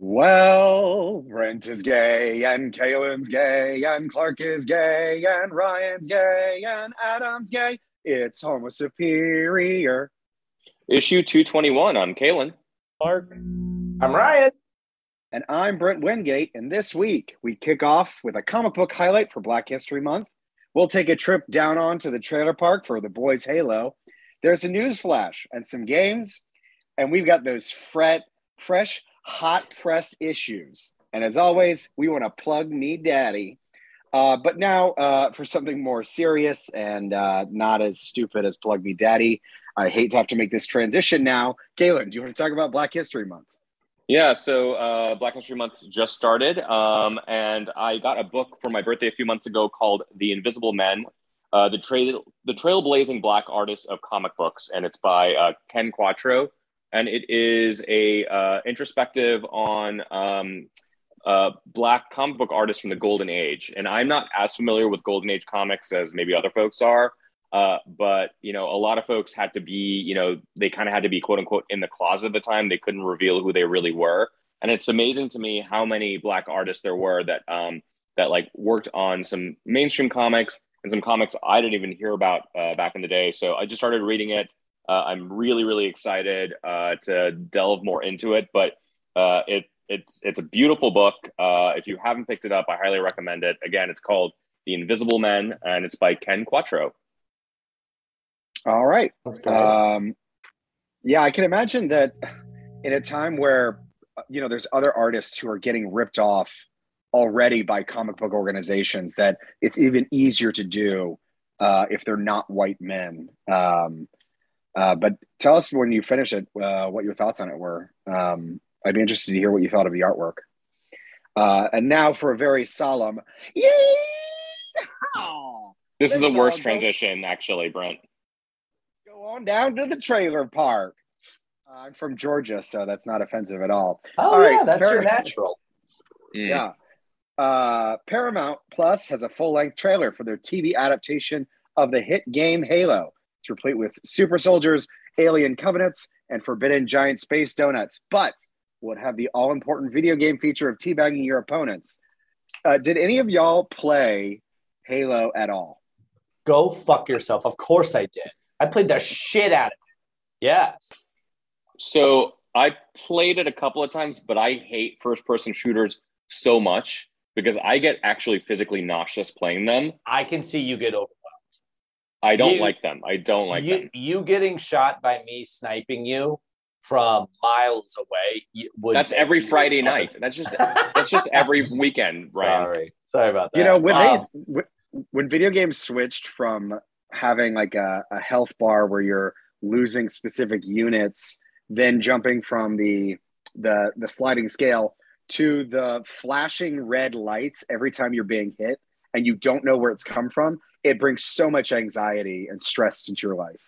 Well, Brent is gay, and Kaylin's gay, and Clark is gay, and Ryan's gay, and Adam's gay. It's Homo Superior. Issue 221. I'm Kaylin. Clark. I'm Ryan. And I'm Brent Wingate. And this week, we kick off with a comic book highlight for Black History Month. We'll take a trip down onto the trailer park for the boys' Halo. There's a news flash and some games. And we've got those fret, fresh, hot pressed issues. And as always, we want to plug me daddy. Uh, but now uh, for something more serious and uh, not as stupid as plug me daddy. I hate to have to make this transition now. Kaylin, do you want to talk about Black History Month? Yeah, so uh, Black History Month just started, um, and I got a book for my birthday a few months ago called "The Invisible Men: uh, the trail the trailblazing Black artists of comic books," and it's by uh, Ken Quattro, and it is a uh, introspective on um, uh, Black comic book artists from the Golden Age. And I'm not as familiar with Golden Age comics as maybe other folks are. Uh, but you know, a lot of folks had to be, you know, they kind of had to be quote unquote in the closet at the time. They couldn't reveal who they really were, and it's amazing to me how many black artists there were that um, that like worked on some mainstream comics and some comics I didn't even hear about uh, back in the day. So I just started reading it. Uh, I'm really, really excited uh, to delve more into it. But uh, it it's it's a beautiful book. Uh, if you haven't picked it up, I highly recommend it. Again, it's called The Invisible Men, and it's by Ken Quattro. All right. Um, yeah, I can imagine that in a time where you know there's other artists who are getting ripped off already by comic book organizations that it's even easier to do uh, if they're not white men. Um, uh, but tell us when you finish it uh, what your thoughts on it were. Um, I'd be interested to hear what you thought of the artwork. Uh, and now for a very solemn, yay! This is a worse transition, actually, Brent Go on down to the trailer park. Uh, I'm from Georgia, so that's not offensive at all. Oh all yeah, right, that's Par- your natural. Mm. Yeah. Uh, Paramount Plus has a full-length trailer for their TV adaptation of the hit game Halo. It's replete with super soldiers, alien covenants, and forbidden giant space donuts, but would have the all-important video game feature of teabagging your opponents. Uh, did any of y'all play Halo at all? Go fuck yourself. Of course I did. I played the shit out of it. Yes. So I played it a couple of times, but I hate first person shooters so much because I get actually physically nauseous playing them. I can see you get overwhelmed. I don't you, like them. I don't like you, them. You getting shot by me sniping you from miles away. That's every Friday night. That's just that's just every weekend. Right? Sorry, sorry about that. You know when um, they when video games switched from having like a, a health bar where you're losing specific units, then jumping from the the the sliding scale to the flashing red lights every time you're being hit and you don't know where it's come from, it brings so much anxiety and stress into your life.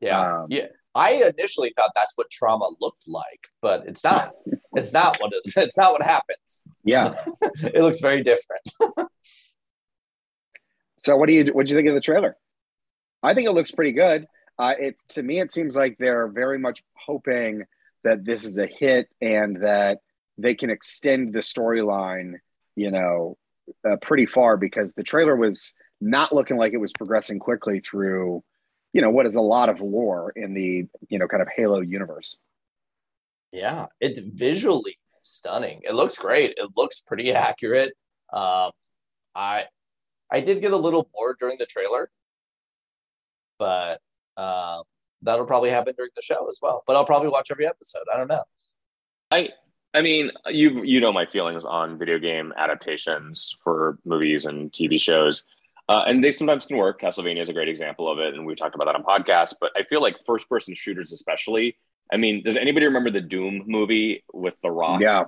Yeah. Um, yeah. I initially thought that's what trauma looked like, but it's not. it's not what it, it's not what happens. Yeah. it looks very different. so what do you what do you think of the trailer? I think it looks pretty good. Uh, it to me, it seems like they're very much hoping that this is a hit and that they can extend the storyline, you know, uh, pretty far because the trailer was not looking like it was progressing quickly through, you know, what is a lot of lore in the you know kind of Halo universe. Yeah, it's visually stunning. It looks great. It looks pretty accurate. Um, I I did get a little bored during the trailer but uh, that'll probably happen during the show as well. But I'll probably watch every episode. I don't know. I I mean, you you know my feelings on video game adaptations for movies and TV shows, uh, and they sometimes can work. Castlevania is a great example of it, and we talked about that on podcasts. But I feel like first person shooters, especially. I mean, does anybody remember the Doom movie with The Rock? Yeah.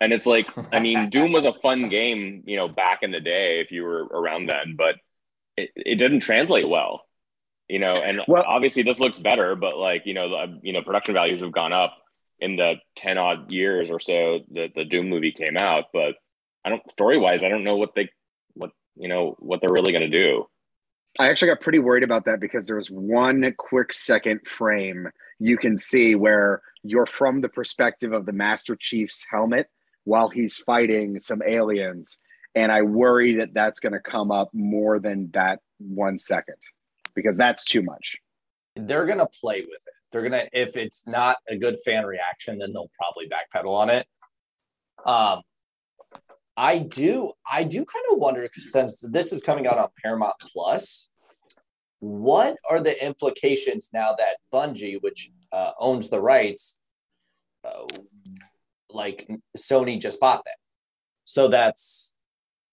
And it's like, I mean, Doom was a fun game, you know, back in the day if you were around then, but it, it didn't translate well you know, and well, obviously this looks better, but like, you know, the, you know, production values have gone up in the 10 odd years or so that the Doom movie came out, but I don't story wise, I don't know what they, what, you know, what they're really going to do. I actually got pretty worried about that because there was one quick second frame you can see where you're from the perspective of the Master Chief's helmet, while he's fighting some aliens. And I worry that that's going to come up more than that one second because that's too much. They're going to play with it. They're going to, if it's not a good fan reaction, then they'll probably backpedal on it. Um, I do, I do kind of wonder since this is coming out on Paramount Plus, what are the implications now that Bungie, which uh, owns the rights, uh, like Sony just bought them? So that's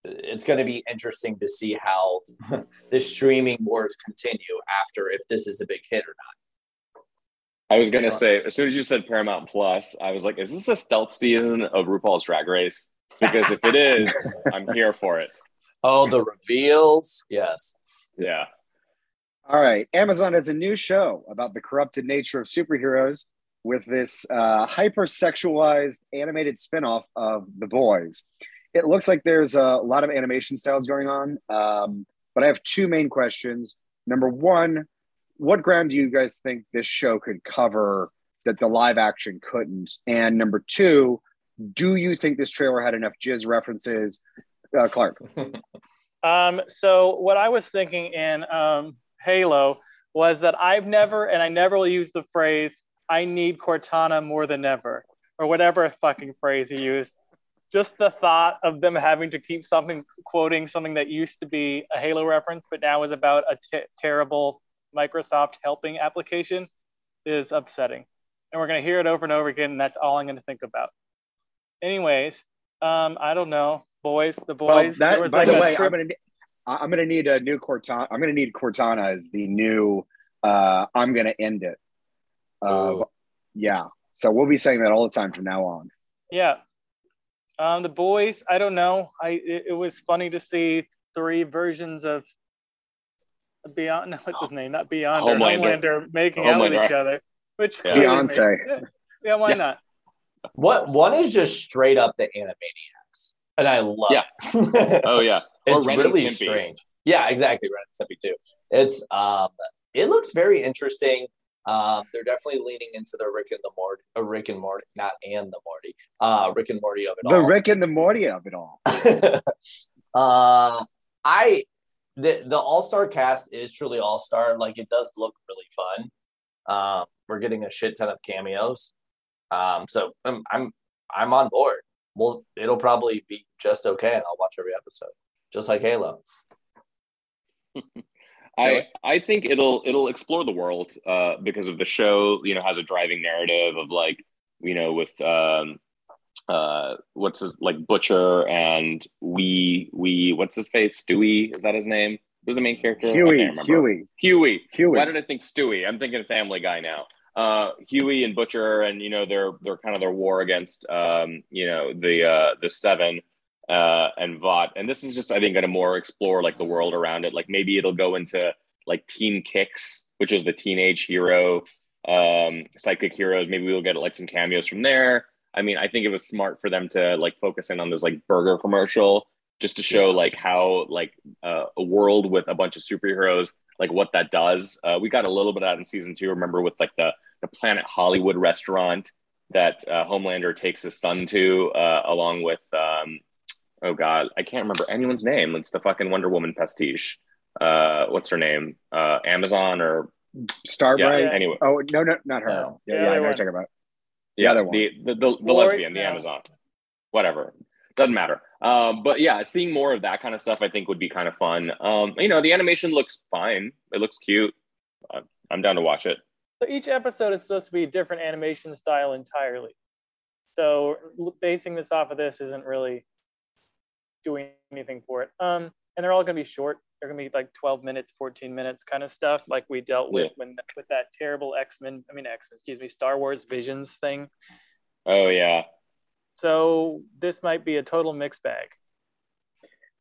it's going to be interesting to see how the streaming wars continue after if this is a big hit or not. I was gonna say, as soon as you said Paramount Plus, I was like, "Is this a stealth season of RuPaul's Drag Race?" Because if it is, I'm here for it. Oh, the reveals, yes, yeah. All right. Amazon has a new show about the corrupted nature of superheroes with this uh, hypersexualized animated spinoff of The Boys. It looks like there's a lot of animation styles going on, um, but I have two main questions. Number one, what ground do you guys think this show could cover that the live action couldn't? And number two, do you think this trailer had enough jizz references? Uh, Clark. um, so, what I was thinking in um, Halo was that I've never, and I never will use the phrase, I need Cortana more than ever, or whatever fucking phrase he used. Just the thought of them having to keep something, quoting something that used to be a Halo reference, but now is about a t- terrible Microsoft helping application is upsetting. And we're going to hear it over and over again, and that's all I'm going to think about. Anyways, um, I don't know. Boys, the boys. Well, that, by like the way, I'm going to I'm going to need a new Cortana. I'm going to need Cortana as the new. Uh, I'm going to end it. Uh, yeah. So we'll be saying that all the time from now on. Yeah. Um, the boys. I don't know. I it, it was funny to see three versions of Beyond. No, what's his name? Not Beyond. Homelander, Homelander making Homelander. out with each other. Which yeah. Beyonce. Makes, yeah. Why yeah. not? What one is just straight up the Animaniacs, and I love. Yeah. It. oh yeah. it's really strange. Yeah, exactly. Ren and Stimpy too. It's um, it looks very interesting. Um, they're definitely leaning into the Rick and the Morty, uh, Rick and Morty, not and the Morty, uh, Rick and Morty of it the all. The Rick and the Morty of it all. uh, I the the All Star cast is truly All Star. Like it does look really fun. Um, we're getting a shit ton of cameos. Um, so I'm I'm I'm on board. Well, it'll probably be just okay, and I'll watch every episode, just like Halo. I I think it'll it'll explore the world uh, because of the show. You know, has a driving narrative of like you know with um, uh, what's his, like Butcher and we we what's his face Stewie is that his name? Who's the main character? Huey. Huey. Huey. Huey. Why did I think Stewie? I'm thinking Family Guy now. Uh, Huey and Butcher, and you know their their kind of their war against um, you know the uh, the Seven uh, and Vought. And this is just, I think, going to more explore like the world around it. Like maybe it'll go into like Team Kicks, which is the teenage hero, um, psychic heroes. Maybe we'll get like some cameos from there. I mean, I think it was smart for them to like focus in on this like burger commercial just to show like how like uh, a world with a bunch of superheroes like what that does. Uh, we got a little bit out in season two. Remember with like the the Planet Hollywood restaurant that uh, Homelander takes his son to, uh, along with um, oh god, I can't remember anyone's name. It's the fucking Wonder Woman pastiche. Uh, what's her name? Uh, Amazon or Starbright? Yeah, anyway. Oh no, no, not her. No. Yeah, yeah, yeah I know what you're talking about. Yeah, the, the, the, the, the lesbian, the Amazon. Whatever. Doesn't matter. Um, but yeah, seeing more of that kind of stuff, I think would be kind of fun. Um, you know, the animation looks fine. It looks cute. I'm down to watch it. So each episode is supposed to be a different animation style entirely. So basing this off of this isn't really doing anything for it. Um, and they're all going to be short. They're going to be like 12 minutes, 14 minutes kind of stuff, like we dealt with yeah. when with that terrible X Men. I mean X Men, excuse me, Star Wars Visions thing. Oh yeah. So this might be a total mixed bag.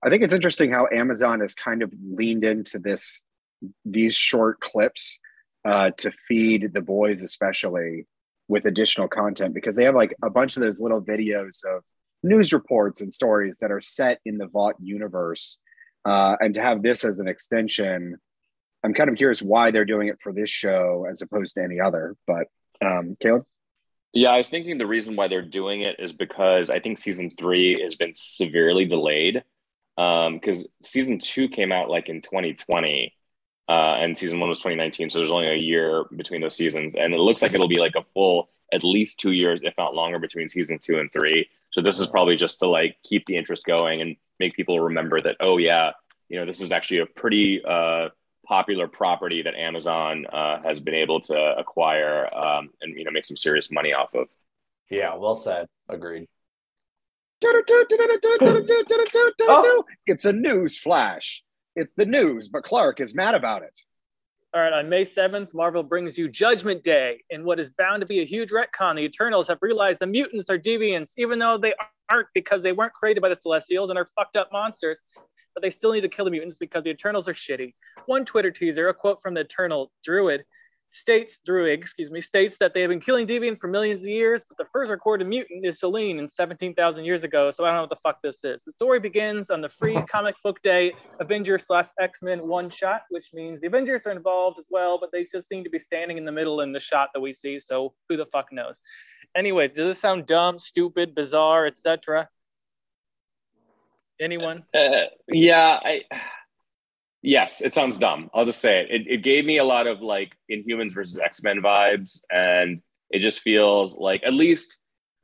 I think it's interesting how Amazon has kind of leaned into this these short clips uh, to feed the boys, especially with additional content, because they have like a bunch of those little videos of news reports and stories that are set in the Vought universe. Uh, and to have this as an extension, I'm kind of curious why they're doing it for this show as opposed to any other. But um, Caleb? Yeah, I was thinking the reason why they're doing it is because I think season three has been severely delayed. Because um, season two came out like in 2020, uh, and season one was 2019. So there's only a year between those seasons, and it looks like it'll be like a full at least two years, if not longer, between season two and three. So this is probably just to like keep the interest going and make people remember that oh yeah, you know this is actually a pretty uh, popular property that Amazon uh, has been able to acquire um, and you know make some serious money off of. Yeah, well said. Agreed. oh. It's a news flash. It's the news, but Clark is mad about it. All right, on May 7th, Marvel brings you Judgment Day. In what is bound to be a huge retcon, the Eternals have realized the mutants are deviants, even though they aren't because they weren't created by the Celestials and are fucked up monsters. But they still need to kill the mutants because the Eternals are shitty. One Twitter teaser, a quote from the Eternal Druid, states Druid, excuse me, states that they have been killing deviants for millions of years, but the first recorded mutant is Selene in 17,000 years ago. So I don't know what the fuck this is. The story begins on the free comic book day Avengers slash X Men one shot, which means the Avengers are involved as well, but they just seem to be standing in the middle in the shot that we see. So who the fuck knows? Anyways, does this sound dumb, stupid, bizarre, etc.? Anyone? Uh, yeah, I Yes, it sounds dumb. I'll just say it. it. It gave me a lot of like Inhumans versus X Men vibes, and it just feels like at least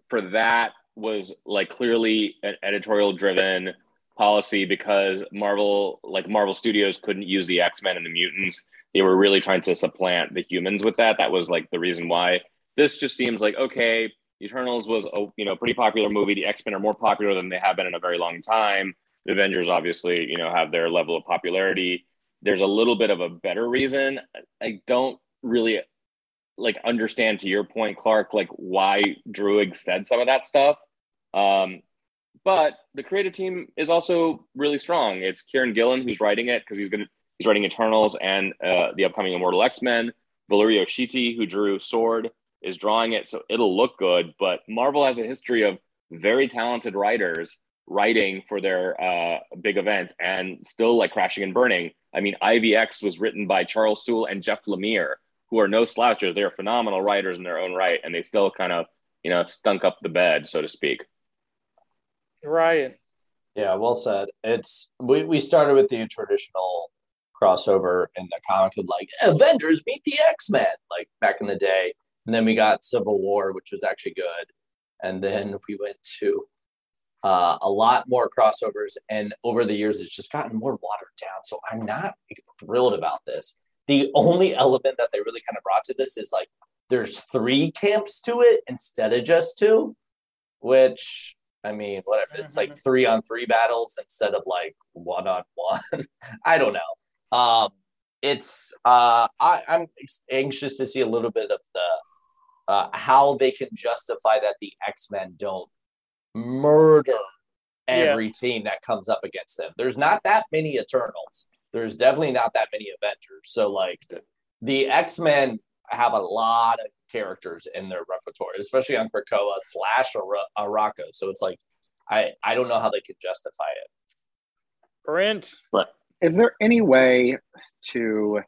for that was like clearly an editorial driven policy because Marvel, like Marvel Studios, couldn't use the X Men and the mutants. They were really trying to supplant the humans with that. That was like the reason why. This just seems like okay. Eternals was a you know pretty popular movie. The X Men are more popular than they have been in a very long time the Avengers obviously, you know, have their level of popularity. There's a little bit of a better reason. I don't really like understand to your point, Clark, like why Druig said some of that stuff. Um, but the creative team is also really strong. It's Kieron Gillen who's writing it because he's gonna he's writing Eternals and uh, the upcoming Immortal X Men. Valerio Schiti, who drew Sword, is drawing it, so it'll look good. But Marvel has a history of very talented writers writing for their uh, big events and still like crashing and burning. I mean, IVX was written by Charles Soule and Jeff Lemire, who are no slouchers. They're phenomenal writers in their own right, and they still kind of, you know, stunk up the bed, so to speak. Right. Yeah, well said. It's we, we started with the traditional crossover in the comic of like Avengers meet the X-Men, like back in the day. And then we got Civil War, which was actually good. And then we went to uh, a lot more crossovers. And over the years, it's just gotten more watered down. So I'm not thrilled about this. The only element that they really kind of brought to this is like there's three camps to it instead of just two, which I mean, whatever. It's like mm-hmm. three on three battles instead of like one on one. I don't know. Um, it's uh, I, I'm anxious to see a little bit of the uh, how they can justify that the X Men don't murder every yeah. team that comes up against them. There's not that many Eternals. There's definitely not that many Avengers. So like the X Men have a lot of characters in their repertoire, especially on Krakoa slash Ar- Arakko. So it's like I I don't know how they could justify it. Brent, but is there any way to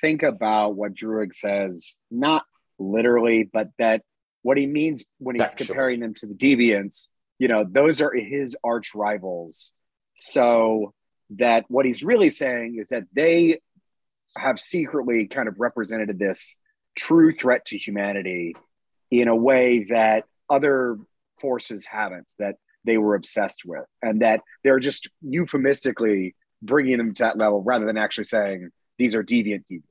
think about what Druig says, not literally, but that what he means when he's comparing them to the deviants you know, those are his arch rivals. So that what he's really saying is that they have secretly kind of represented this true threat to humanity in a way that other forces haven't, that they were obsessed with, and that they're just euphemistically bringing them to that level rather than actually saying these are deviant deviants.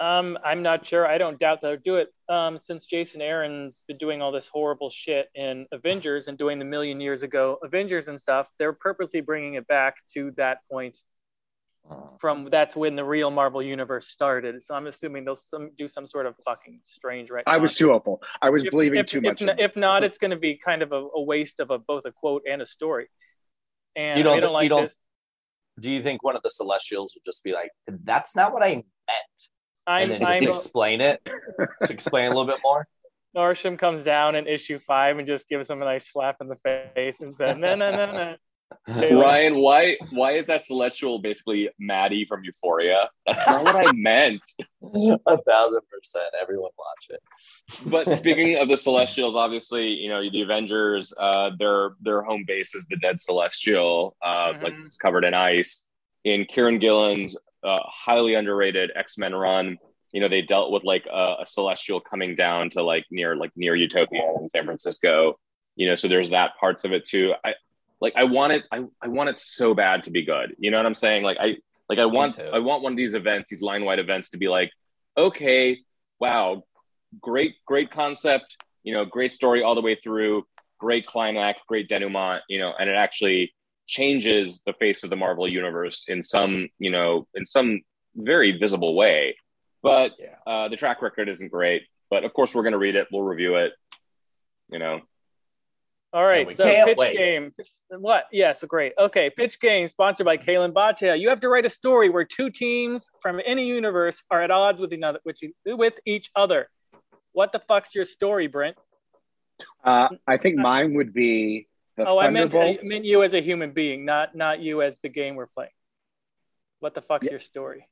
Um, I'm not sure. I don't doubt they'll do it. Um, since Jason Aaron's been doing all this horrible shit in Avengers and doing the million years ago Avengers and stuff, they're purposely bringing it back to that point. From that's when the real Marvel universe started. So I'm assuming they'll some, do some sort of fucking strange right. I was too hopeful. I was if, believing if, too if, much. If, if, not, it's going to be kind of a, a waste of a, both a quote and a story. And you don't, don't like you don't, this. Do you think one of the Celestials would just be like, "That's not what I meant"? I'm, and then just I'm, explain it, to explain a little bit more. Norsham comes down in issue five and just gives him a nice slap in the face and says, "No, no, no, no." Ryan, why why is that celestial basically Maddy from Euphoria? That's not what I meant. A thousand percent. Everyone watch it. But speaking of the Celestials, obviously, you know the Avengers. Uh, their their home base is the Dead Celestial, uh, like Mhm. it's covered in ice. In Kieron Gillen's uh, highly underrated X Men run, you know they dealt with like a, a Celestial coming down to like near like near Utopia in San Francisco. You know, so there's that parts of it too. I like I want it. I, I want it so bad to be good. You know what I'm saying? Like I like I want. I want one of these events, these line wide events, to be like, okay, wow, great, great concept, you know, great story all the way through, great climax, great denouement, you know, and it actually changes the face of the Marvel universe in some, you know, in some very visible way. But Yeah. uh, the track record isn't great. But of course, we're going to read it. We'll review it. You know, All right, so pitch wait. game. What? Yes, great. Okay, pitch game sponsored by Kalen Bacha. You have to write a story where two teams from any universe are at odds with another, with, e- with each other. What the fuck's your story, Brent? Uh, I think mine would be the oh, I meant, I meant you as a human being, not not you as the game we're playing. What the fuck's Yeah. your story?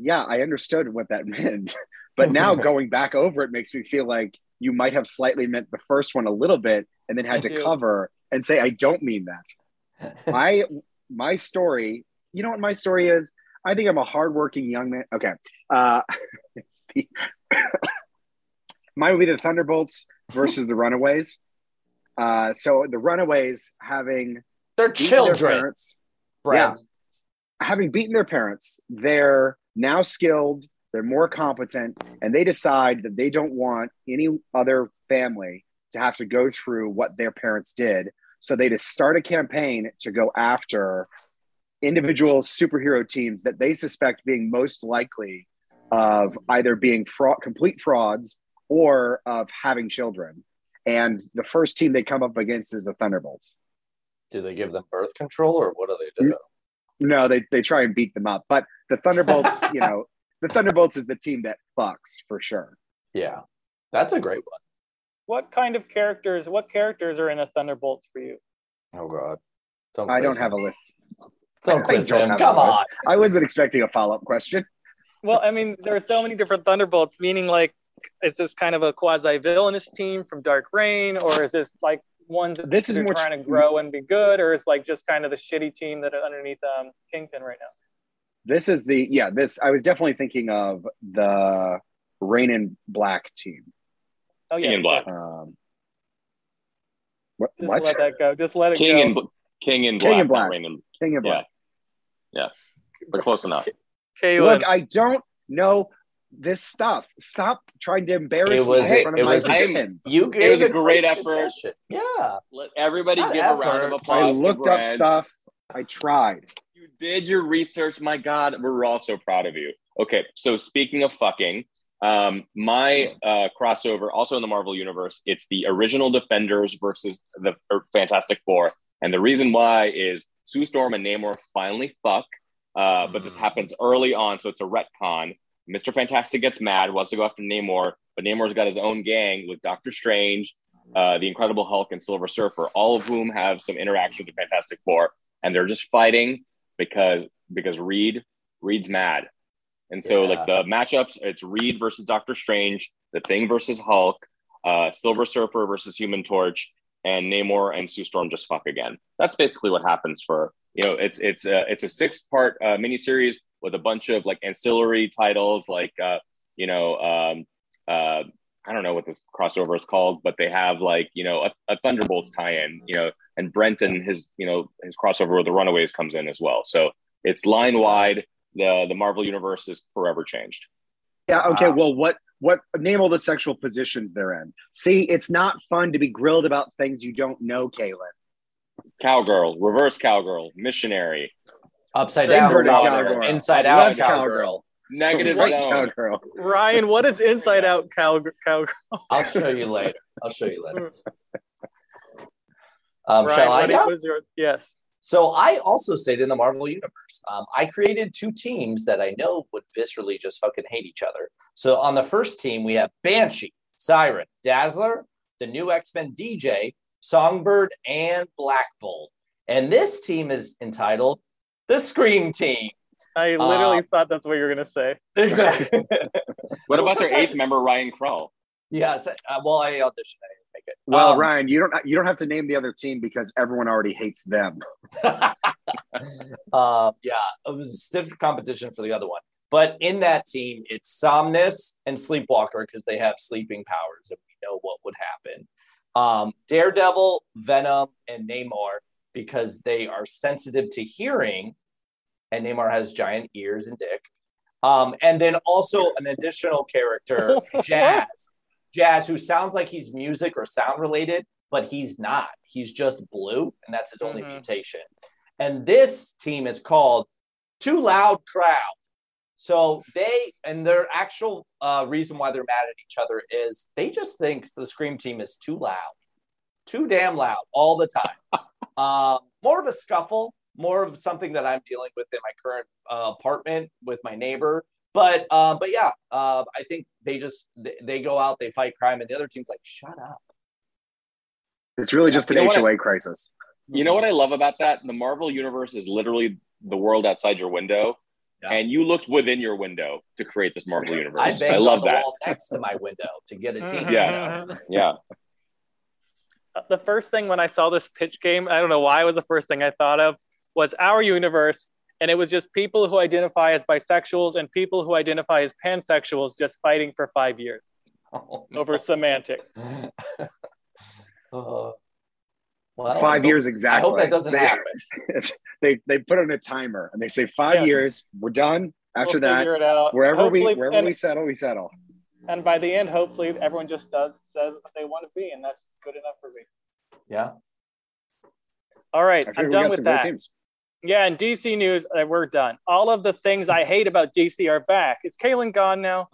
yeah, I understood what that meant. But now going back over it makes me feel like you might have slightly meant the first one a little bit and then I had to do. cover and say, I don't mean that. I my story, you know what my story is? I think I'm a hardworking young man. Okay. Uh it's the mine would be the Thunderbolts versus the Runaways. Uh so the Runaways having their children. parents, Brent. having beaten their parents, they're now skilled, they're more competent, and they decide that they don't want any other family to have to go through what their parents did. So they just start a campaign to go after individual superhero teams that they suspect being most likely of either being fraud, complete frauds or of having children. And the first team they come up against is the Thunderbolts. Do they give them birth control or what do they do? No, they, they try and beat them up. But the Thunderbolts, you know, the Thunderbolts is the team that fucks for sure. Yeah. That's a great one. What kind of characters? What characters are in a Thunderbolts for you? Oh God. Don't I don't have a list. Don't I quiz don't him. Come on. list. I wasn't expecting a follow up question. Well, I mean, there are so many different Thunderbolts, meaning like, is this kind of a quasi villainous team from Dark Reign, or is this like one that This is they're more- trying to grow and be good, or is like just kind of the shitty team that are underneath um, Kingpin right now? This is the yeah. This I was definitely thinking of the Rain and Black team. Oh yeah, King and Black. Um, what? Just what? let that go. Just let it King go. in Bl- King in King Black, in Black. not Rain in- King of Black. Yeah. But close enough. Caleb, Look, I don't know this stuff. Stop trying to embarrass It was- me in front it of my was- fans. You gave was a great effort. suggestion. Yeah. Let everybody Not give a round effort. of I applause. to looked up stuff. I tried. You did your research. My God, we're all so proud of you. Okay, so speaking of fucking, um, my uh, crossover, also in the Marvel universe, it's the original Defenders versus the Fantastic Four, and the reason why is Sue Storm and Namor finally fuck, uh, but this Mm. happens early on, so it's a retcon. Mister Fantastic gets mad, wants to go after Namor, but Namor's got his own gang with Doctor Strange, uh, the Incredible Hulk, and Silver Surfer, all of whom have some interaction with the Fantastic Four, and they're just fighting because because Reed Reed's mad, and so Yeah. like the matchups, it's Reed versus Doctor Strange, the Thing versus Hulk, uh, Silver Surfer versus Human Torch, and Namor and Sue Storm just fuck again. That's basically what happens for you know it's it's a, it's a six part uh, miniseries with a bunch of like ancillary titles like uh, you know um, uh, I don't know what this crossover is called, but they have like you know a, a Thunderbolts tie-in, you know, and Brent and his you know his crossover with the Runaways comes in as well. So it's line wide. The the Marvel universe is forever changed. Yeah. Okay. Wow. Well, what what name all the sexual positions they're in? See, it's not fun to be grilled about things you don't know, Kaylin. Cowgirl, reverse cowgirl, missionary, Upside down Inverted cowgirl. cowgirl. Inside out Left cowgirl. negative Right zone. cowgirl. Ryan, what is inside out cow cowgirl? I'll show you later. I'll show you later. Um, Ryan, shall I what, go? what is your yes? So I also stayed in the Marvel universe. Um, I created two teams that I know would viscerally just fucking hate each other. So on the first team, we have Banshee, Siren, Dazzler, the new X Men DJ, Songbird, and Black Bolt. And this team is entitled the Scream Team. I literally Uh, thought that's what you were gonna say. Exactly. What Well, about their eighth member, Ryan Krull? yeah. so- uh, well, I auditioned. I didn't make it. Well, Um, Ryan, you don't you don't have to name the other team because everyone already hates them. uh, yeah, it was a stiff competition for the other one. But in that team, it's Somnus and Sleepwalker because they have sleeping powers, and we know what would happen. Um, Daredevil, Venom, and Namor because they are sensitive to hearing, and Namor has giant ears and dick. Um, and then also an additional character, Jazz. Jazz, who sounds like he's music or sound related, but he's not. He's just blue, and that's his only Mhm. mutation. And this team is called Too Loud Crowd. So they and their actual uh, reason why they're mad at each other is they just think the Scream team is too loud, too damn loud all the time. um, more of a scuffle, more of something that I'm dealing with in my current uh, apartment with my neighbor. But uh, but yeah, uh, I think they just they, they go out, they fight crime, and the other team's like, shut up. It's really just an You know what I- HOA crisis. You know what I love about that? The Marvel universe is literally the world outside your window, Yeah. and you looked within your window to create this Marvel universe. banged I, on love the that. wall next to my window to get a team. Yeah. Yeah. The first thing when I saw this pitch game, I don't know why it was the first thing I thought of, was our universe. And it was just people who identify as bisexuals and people who identify as pansexuals just fighting for five years over semantics. Uh, well, Five years I exactly. hope that doesn't they, happen. they they put on a timer and they say five Yeah. years. We're done. After We'll that, figure it wherever we wherever and, we settle, we settle. and by the end, hopefully, everyone just does says what they want to be, and that's good enough for me. Yeah. All right, I feel I'm done with that. teams. Yeah, and DC news, uh, we're done. All of the things I hate about DC are back. Is Kalen gone now?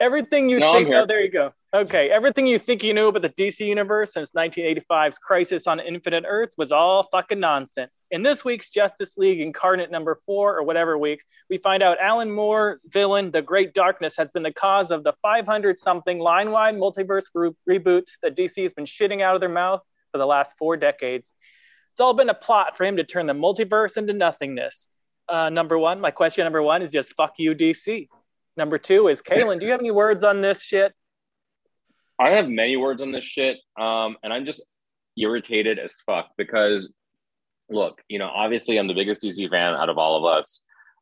Everything you No, think, oh, there you go. Okay, everything you think you knew about the DC universe since 1985's Crisis on Infinite Earths was all fucking nonsense. In this week's Justice League Incarnate number four or whatever week, we find out Alan Moore, villain, the Great Darkness, has been the cause of the 500 something line wide multiverse group reboots that DC has been shitting out of their mouth for the last four decades. It's all been a plot for him to turn the multiverse into nothingness. Uh, number one, my question number one is just fuck you, DC. Number two is Kaylin, do you have any words on this shit? I have many words on this shit, um, and I'm just irritated as fuck because, look, you know, obviously I'm the biggest DC fan out of all of us,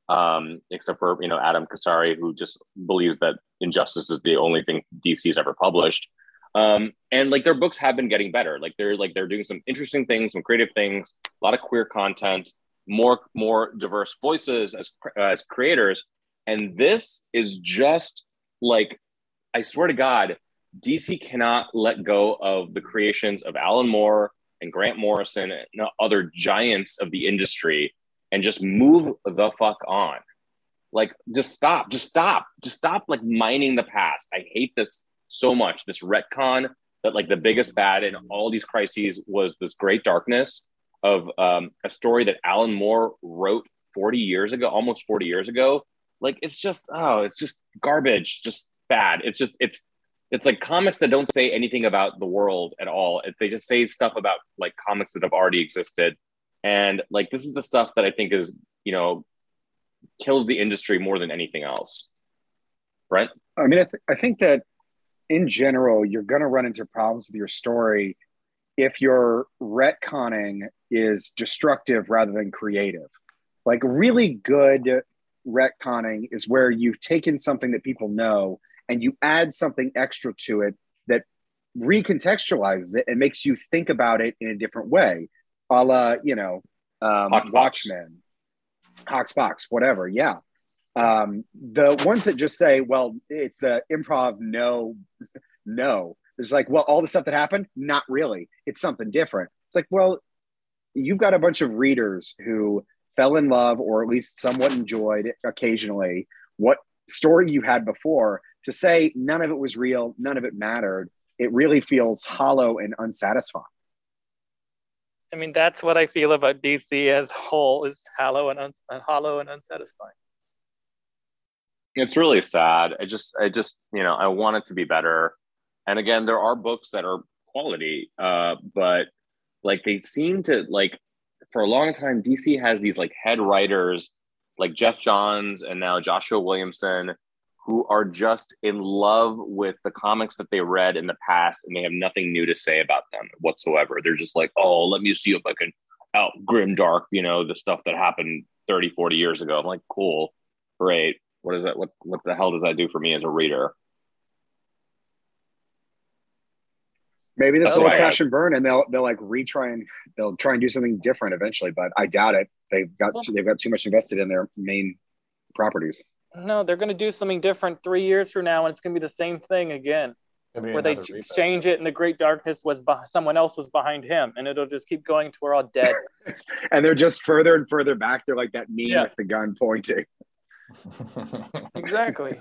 um, except for you know Adam Kasari, who just believes that Injustice is the only thing DC's ever published. Um, and like their books have been getting better. Like they're like they're doing some interesting things, some creative things, a lot of queer content, more more diverse voices as as creators. And this is just like, I swear to God, DC cannot let go of the creations of Alan Moore and Grant Morrison and other giants of the industry and just move the fuck on. Like, just stop, just stop, just stop like mining the past. I hate this so much. This retcon that like the biggest bad in all these crises was this great darkness of um, a story that Alan Moore wrote 40 years ago, almost 40 years ago. Like, it's just, oh, it's just garbage, just bad. It's just, it's, it's like comics that don't say anything about the world at all. They just say stuff about like comics that have already existed. And like this is the stuff that I think is, you know, kills the industry more than anything else. Brent? I mean, I, th- I think that in general, you're going to run into problems with your story if your retconning is destructive rather than creative. Like, really good retconning is where you've taken something that people know and you add something extra to it that recontextualizes it and makes you think about it in a different way, a la, you know, um, Hawks. Watchmen, Hawks Box, whatever. Yeah. Um, the ones that just say, well, it's the improv, no, no. It's like, well, all the stuff that happened, not really. It's something different. It's like, well, you've got a bunch of readers who fell in love or at least somewhat enjoyed occasionally what story you had before to say none of it was real, none of it mattered. It really feels hollow and unsatisfying. I mean, that's what I feel about DC as a whole is hollow and, uns- and hollow and unsatisfying. It's really sad. I just, I just, you know, I want it to be better. And again, there are books that are quality, uh, but like they seem to like for a long time, DC has these like head writers like Geoff Johns and now Joshua Williamson who are just in love with the comics that they read in the past and they have nothing new to say about them whatsoever. They're just like, oh, let me see if I can out grim dark, you know, the stuff that happened 30, 40 years ago. I'm like, cool, great. What is that? What what the hell does that do for me as a reader? Maybe this will why crash and burn, and they'll they'll like retry and they'll try and do something different eventually. But I doubt it. They've got they've got too much invested in their main properties. No, they're going to do something different three years from now, and it's going to be the same thing again, where they another exchange it, and the Great Darkness was beh- someone else was behind him, and it'll just keep going to we're all dead. And they're just further and further back. They're like that meme Yeah. with the gun pointing. exactly.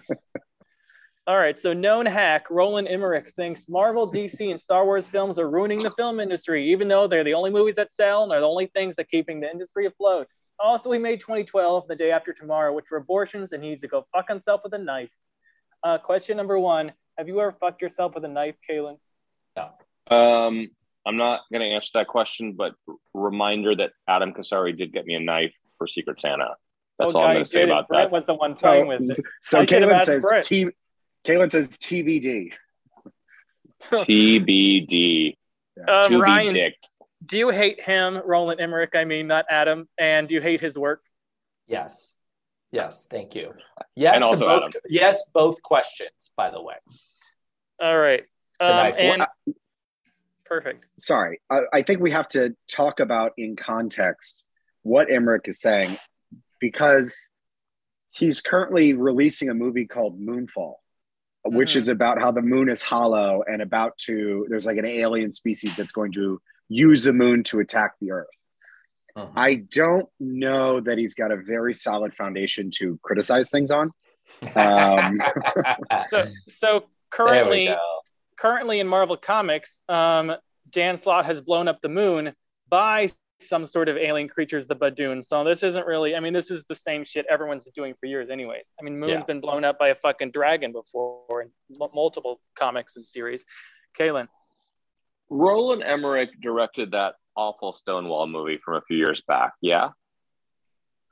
All right, so known hack Roland Emmerich thinks Marvel, DC, and Star Wars films are ruining the film industry, even though they're the only movies that sell and they're the only things that keeping the industry afloat. Also, he made 2012, the day after tomorrow, which were abortions, and he needs to go fuck himself with a knife. Uh, question number one: Have you ever fucked yourself with a knife, Kalen? No. Um, I'm not going to answer that question, but reminder that Adam Kasari did get me a knife for Secret Santa. That's Oh, all I'm going to say about Brent that. was the one playing with So, it. so I should've Caitlin says T. Caitlin says TBD. TBD. Um, to Ryan, be dicked. Do you hate him, Roland Emmerich? I mean, not Adam. And do you hate his work? yes. Yes, thank you. Yes, And to also both, Adam. yes, both questions, by the way. All right. Um, and Well, perfect. Sorry, I, I think we have to talk about in context what Emmerich is saying because he's currently releasing a movie called Moonfall, which Mhm. is about how the moon is hollow and about to there's like an alien species that's going to use the moon to attack the Earth. Mhm. I don't know that he's got a very solid foundation to criticize things on. Um, So, so currently, currently in Marvel Comics, um, Dan Slott has blown up the moon by some sort of alien creatures, the Badoon. So this isn't really. I mean, this is the same shit everyone's been doing for years, anyways. I mean, Moon's Yeah. been blown up by a fucking dragon before in m- multiple comics and series. Kaylin, Roland Emmerich directed that awful Stonewall movie from a few years back. Yeah.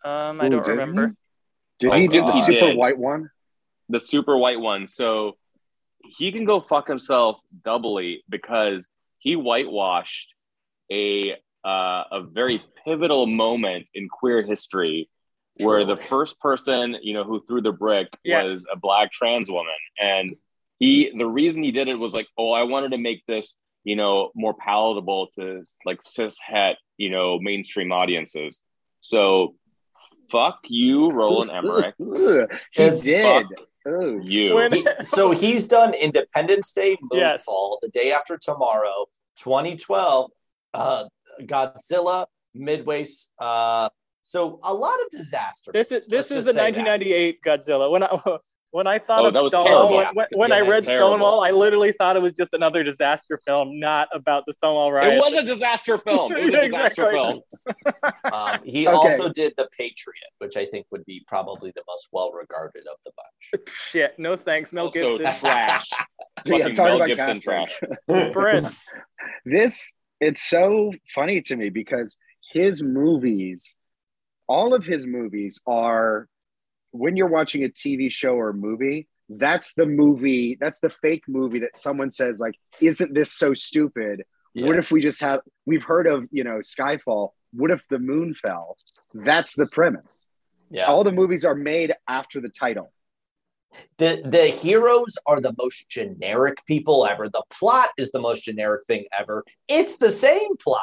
um, I Ooh, don't did he? remember. did Oh, he do the super Did. white one? the super white one. So he can go fuck himself doubly because he whitewashed a uh, a very pivotal moment in queer history where the first person you know who threw the brick Yes. was a black trans woman and he the reason he did it was like oh i wanted to make this you know more palatable to like cis het you know mainstream audiences so fuck you roland emmerich Ugh, he It's did. Ugh. you When- so he's done Independence Day, Yes. Moonfall, The Day After Tomorrow, 2012, uh, Godzilla, Midway. Uh, so a lot of disaster. This is this Let's is just the say that. 1998 Godzilla. When I when I thought Oh, of that was Stonewall, terrible. when, when, when I read terrible. Stonewall, I literally thought it was just another disaster film, not about the Stonewall riot. It was a disaster film. It was a disaster Exactly. film. Um, he Okay. also did The Patriot, which I think would be probably the most well regarded of the bunch. Shit, no thanks, Mel Also Gibson. trash. So, yeah, Fucking talking Mel about Gibson casting. trash. Brent. this it's so funny to me because his movies all of his movies are when you're watching a tv show or movie that's the movie that's the fake movie that someone says like isn't this so stupid what if we just have we've heard of you know skyfall what if the moon fell that's the premise Yeah. all the movies are made after the title the the heroes are the most generic people ever. The plot is the most generic thing ever. It's the same plot.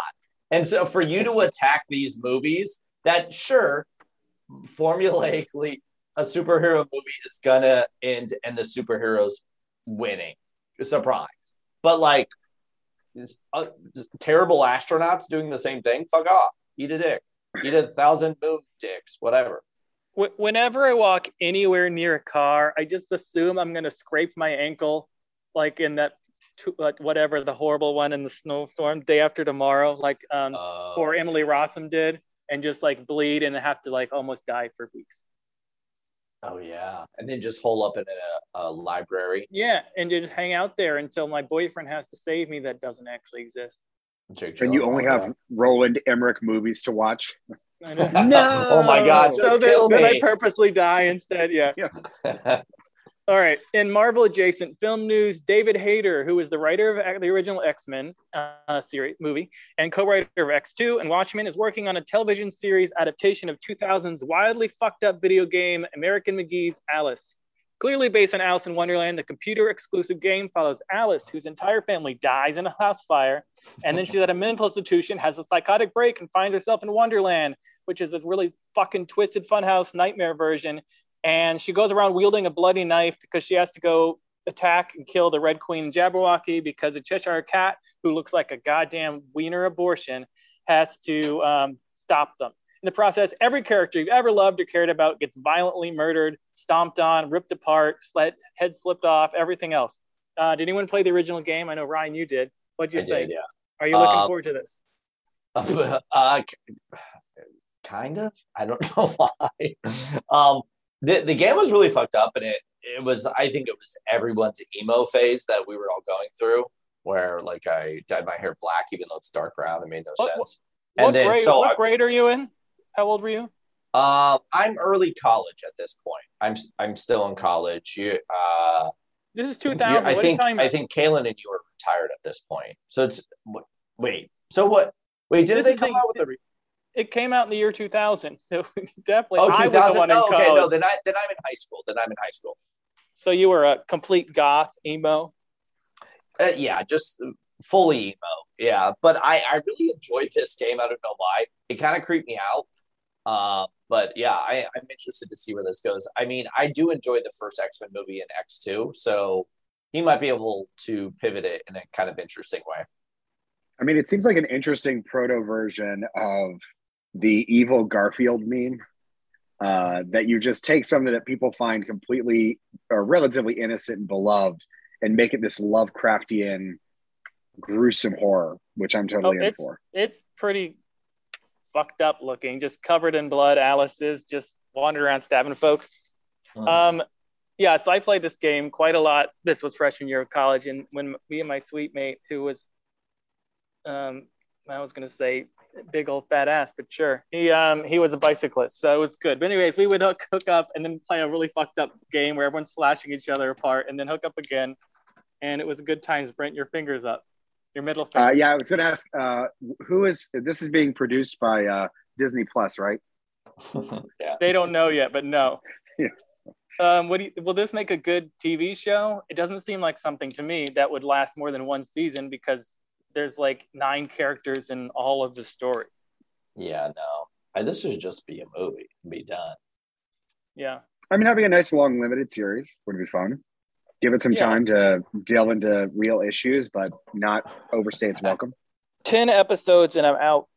And so for you to attack these movies, that sure, formulaically, a superhero movie is gonna end and the superheroes winning. Surprise. But like uh, terrible astronauts doing the same thing, fuck off. Eat a dick. Eat a thousand moon dicks, whatever. Whenever I walk anywhere near a car, I just assume I'm gonna scrape my ankle, like in that, whatever the horrible one in the snowstorm, day after tomorrow, like um, Uh, poor Emily Rossum did, and just like bleed and have to like almost die for weeks. Oh yeah, and then just hole up in a, a library. Yeah, and just hang out there until my boyfriend has to save me. That doesn't actually exist. Jake And you only yeah. have Roland Emmerich movies to watch. I know. No! oh my god, so just then, kill then I purposely die instead. Yeah. All right. In Marvel adjacent film news, David Hayter, who is the writer of the original X Men uh, series movie and co-writer of X2 and Watchmen, is working on a television series adaptation of 2000's wildly fucked up video game American McGee's Alice. Clearly based on Alice in Wonderland, the computer exclusive game follows Alice, whose entire family dies in a house fire, and then she's at a mental institution, has a psychotic break, and finds herself in Wonderland, which is a really fucking twisted funhouse nightmare version and she goes around wielding a bloody knife because she has to go attack and kill the Red Queen Jabberwocky because a Cheshire cat who looks like a goddamn wiener abortion has to um, stop them. In the process, every character you've ever loved or cared about gets violently murdered, stomped on, ripped apart, slit, head slipped off, everything else. Uh, did anyone play the original game? I know Ryan, you did. What'd you I think? did, yeah. Are you looking Uh, forward to this? uh, kind of. I don't know why. Um, the the game was really fucked up, and it it was. I think it was everyone's emo phase that we were all going through, where like I dyed my hair black even though it's dark brown. It made no What- sense. What, and then grade, so what I- grade are you in? How old were you? Uh, I'm early college at this point. I'm I'm still in college. You, uh, This is you- 2000. I think? I think Kaylin and you are retired at this point. So it's wait. So what? Wait, didn't This they come out with a? Re- It came out in the year 2000, so definitely. oh, I was the 2000. one in Oh, okay, college. no, then I then I'm in high school. Then I'm in high school. So you were a complete goth emo. Uh, yeah, just fully emo. Yeah, but I I really enjoyed this game. I don't know why. It kind of creeped me out. Uh, but yeah, I, I'm interested to see where this goes. I mean, I do enjoy the first X Men movie in X two, so he might be able to pivot it in a kind of interesting way. I mean, it seems like an interesting proto version of the evil Garfield meme. Uh, that you just take something that people find completely or relatively innocent and beloved and make it this Lovecraftian gruesome horror, which I'm totally Oh, in it's- for. It's pretty fucked up looking, just covered in blood. Alice is just wandering around stabbing folks. Hmm. Um, yeah, so I played this game quite a lot. This was freshman year of college, and when me and my sweet mate, who was, um, I was gonna say big old fat ass, but sure, he um he was a bicyclist, so it was good. But anyways, we would hook hook up and then play a really fucked up game where everyone's slashing each other apart, and then hook up again, and it was a good times. Brent, your fingers up, your middle finger. Uh, yeah, I was going to ask uh, who is this is being produced by uh, Disney Plus, right? yeah. They don't know yet, but no. Yeah. Um, what do you, will this make a good TV show? It doesn't seem like something to me that would last more than one season because there's like nine characters in all of the story. Yeah, no. I, this should just be a movie and be done. Yeah. I mean, having a nice long limited series would be fun. Give it some Yeah. time to delve into real issues, but not overstay its welcome. 10 episodes and I'm out.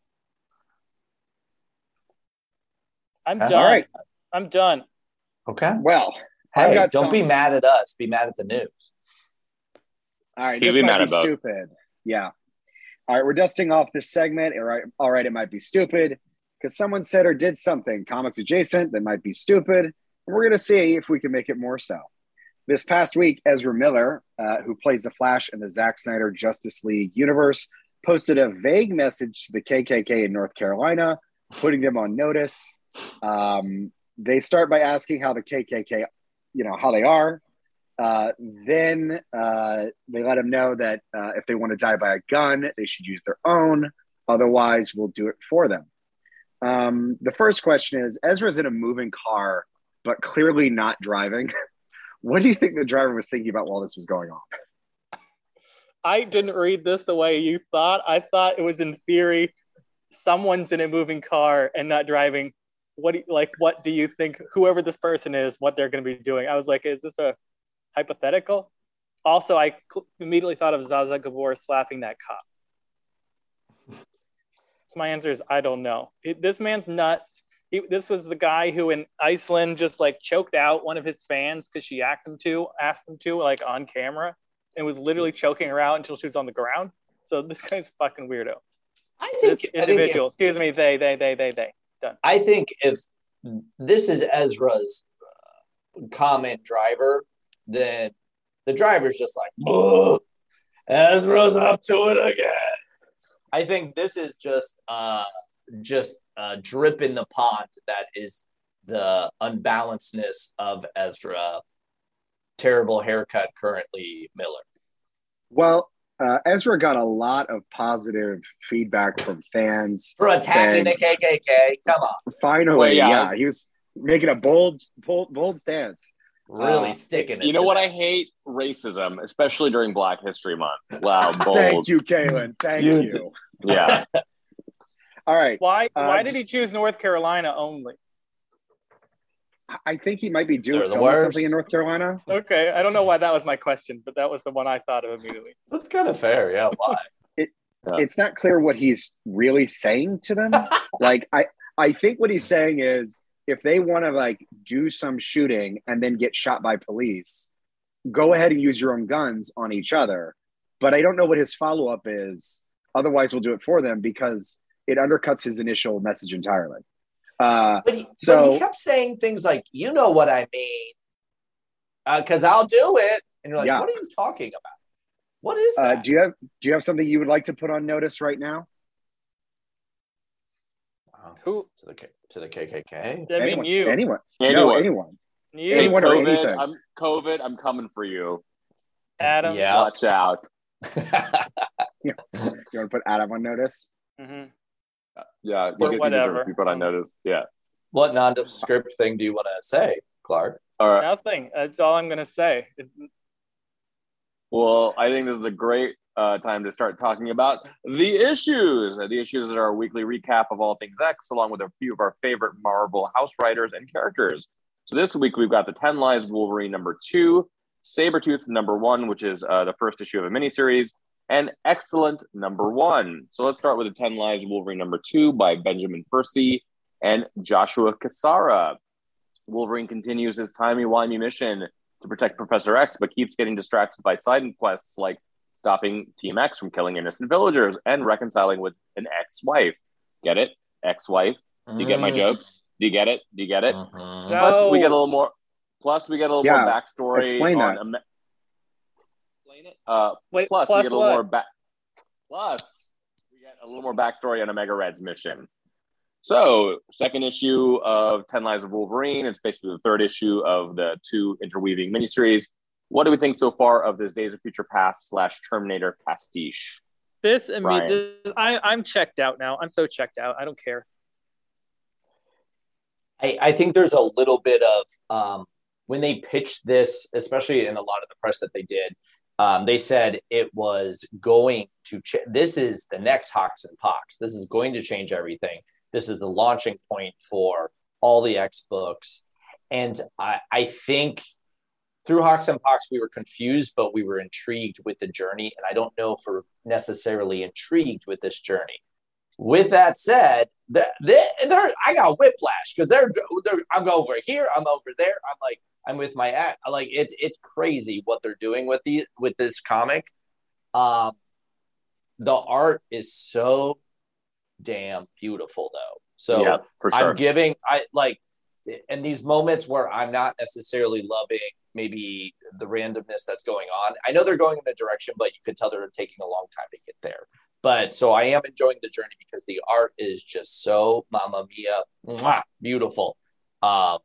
I'm All done. right. I'm done. Okay. Well, I've Hey, got don't some- be mad at us. Be mad at the news. All right, He'd this be might mad be about. stupid. Yeah. All right, we're dusting off this segment. All right, all right, it might be stupid because someone said or did something comics adjacent that might be stupid. And we're going to see if we can make it more so. This past week, Ezra Miller, uh, who plays the Flash in the Zack Snyder Justice League universe, posted a vague message to the KKK in North Carolina, putting them on notice. Um, they start by asking how the KKK, you know, how they are. Uh, then uh, they let him know that uh, if they want to die by a gun, they should use their own. Otherwise, we'll do it for them. Um, the first question is Ezra's in a moving car, but clearly not driving. what do you think the driver was thinking about while this was going on? I didn't read this the way you thought. I thought it was in theory someone's in a moving car and not driving. What do you, like what do you think whoever this person is what they're going to be doing? I was like is this a hypothetical? Also, I cl- immediately thought of Zsa Zsa Gabor slapping that cop. So my answer is I don't know. It, this man's nuts. He, this was the guy who in Iceland just like choked out one of his fans because she asked him to, asked him to, like on camera, and was literally choking her out until she was on the ground. So this guy's a fucking weirdo. I This think, I think, individual, if, excuse me, they, they, they, they, they. Done. I think if this is Ezra's uh, comment driver, then the driver's just like, "Ugh, Ezra's up to it again. I think this is just uh just a drip in the pot that is the unbalancedness of Ezra. Terrible haircut currently Miller. Well, uh, Ezra got a lot of positive feedback from fans For attacking saying, the KKK. Come on. finally, Well, yeah. yeah. he was making a bold, bold, bold stance. Really Uh, sticking it. You know to what? I hate racism, especially during Black History Month. Wow, bold. Thank you, Kaylin. Thank You you. Yeah. All right, Why? Uh, why did he choose North Carolina only? I think he might be doing the something in North Carolina. Okay, I don't know why that was my question, but that was the one I thought of immediately. That's kind of fair. Yeah. Why? Yeah. It's not clear what he's really saying to them. like, I, I think what he's saying is if they want to like do some shooting and then get shot by police, go ahead and use your own guns on each other. But I don't know what his follow up is. Otherwise, we'll do it for them because it undercuts his initial message entirely. Uh, But he, but So- he kept saying things like, "You know what I mean," because I'll do it. And you're like, Yeah. "What are you talking about? What is uh, that?" do you have do you have something you would like to put on notice right now? Wow. Who? to the K- to the KKK? I mean, anyone, you. anyone, Anyone. no, anyone. you, Hey, anyone or anything. I'm COVID. I'm coming for you. Adam. Yeah. Watch out. You want to put Adam on notice? hmm Yeah, Or you get- whatever. to put on notice. Yeah. what nondescript thing do you want to say, Clark? All right. Nothing. That's all I'm gonna say. Well, I think this is a great uh, time to start talking about the issues. The issues are our weekly recap of all things X, along with a few of our favorite Marvel house writers and characters. So this week we've got the 10 Lives Wolverine number two, Sabretooth number one, which is uh, the first issue of a miniseries, and X-Cellent number one. So let's start with the 10 Lives Wolverine number two by Benjamin Percy and Joshua Cassara. Wolverine continues his timey-wimey mission to protect Professor X, but keeps getting distracted by side quests like stopping Team X from killing innocent villagers and reconciling with an ex-wife. Get it? Ex-wife. Do you get my joke? Do you get it? Do you get it? Mhm. No. Plus, we get a little more. Plus, we get a little Yeah, more backstory. explain on that. Ame- explain it. Uh, Wait, plus, plus we get a little what? more back. Plus, we get a little more backstory on Omega Red's mission. So, second issue of Ten Lives of Wolverine. It's basically the third issue of the two interweaving miniseries. What do we think so far of this Days of Future Past slash Terminator pastiche? This, I mean, this, I, I'm checked out now. I'm so checked out. I don't care. I, I think there's a little bit of um, when they pitched this, especially in a lot of the press that they did, um, they said it was going to. Ch- this is the next HoX and PoX. This is going to change everything. This is the launching point for all the X books, and I, I think through HoX and PoX we were confused, but we were intrigued with the journey, and I don't know if we're necessarily intrigued with this journey. With that said, the, the, I got whiplash because they're, they're I'm over here, I'm over there. I'm like I'm with my act. Like it's it's crazy what they're doing with the with this comic. Um, the art is so damn beautiful though. So yeah, sure. I'm giving I like in these moments where I'm not necessarily loving maybe the randomness that's going on. I know they're going in the direction, but you could tell they're taking a long time to get there. But so I am enjoying the journey because the art is just so mamma mia, mwah, beautiful. Um,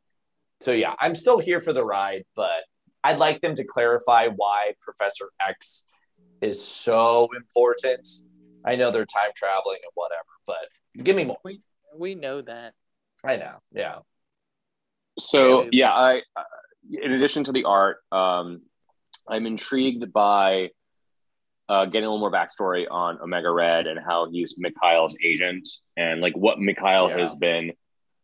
so yeah, I'm still here for the ride, but I'd like them to clarify why Professor X is so important. I know they're time traveling and whatever, but give me more. We We know that. I know, yeah. So Yeah. I in addition to the art, um, I'm intrigued by uh, getting a little more backstory on Omega Red and how he's Mikhail's agent and like what Mikhail Yeah. has been,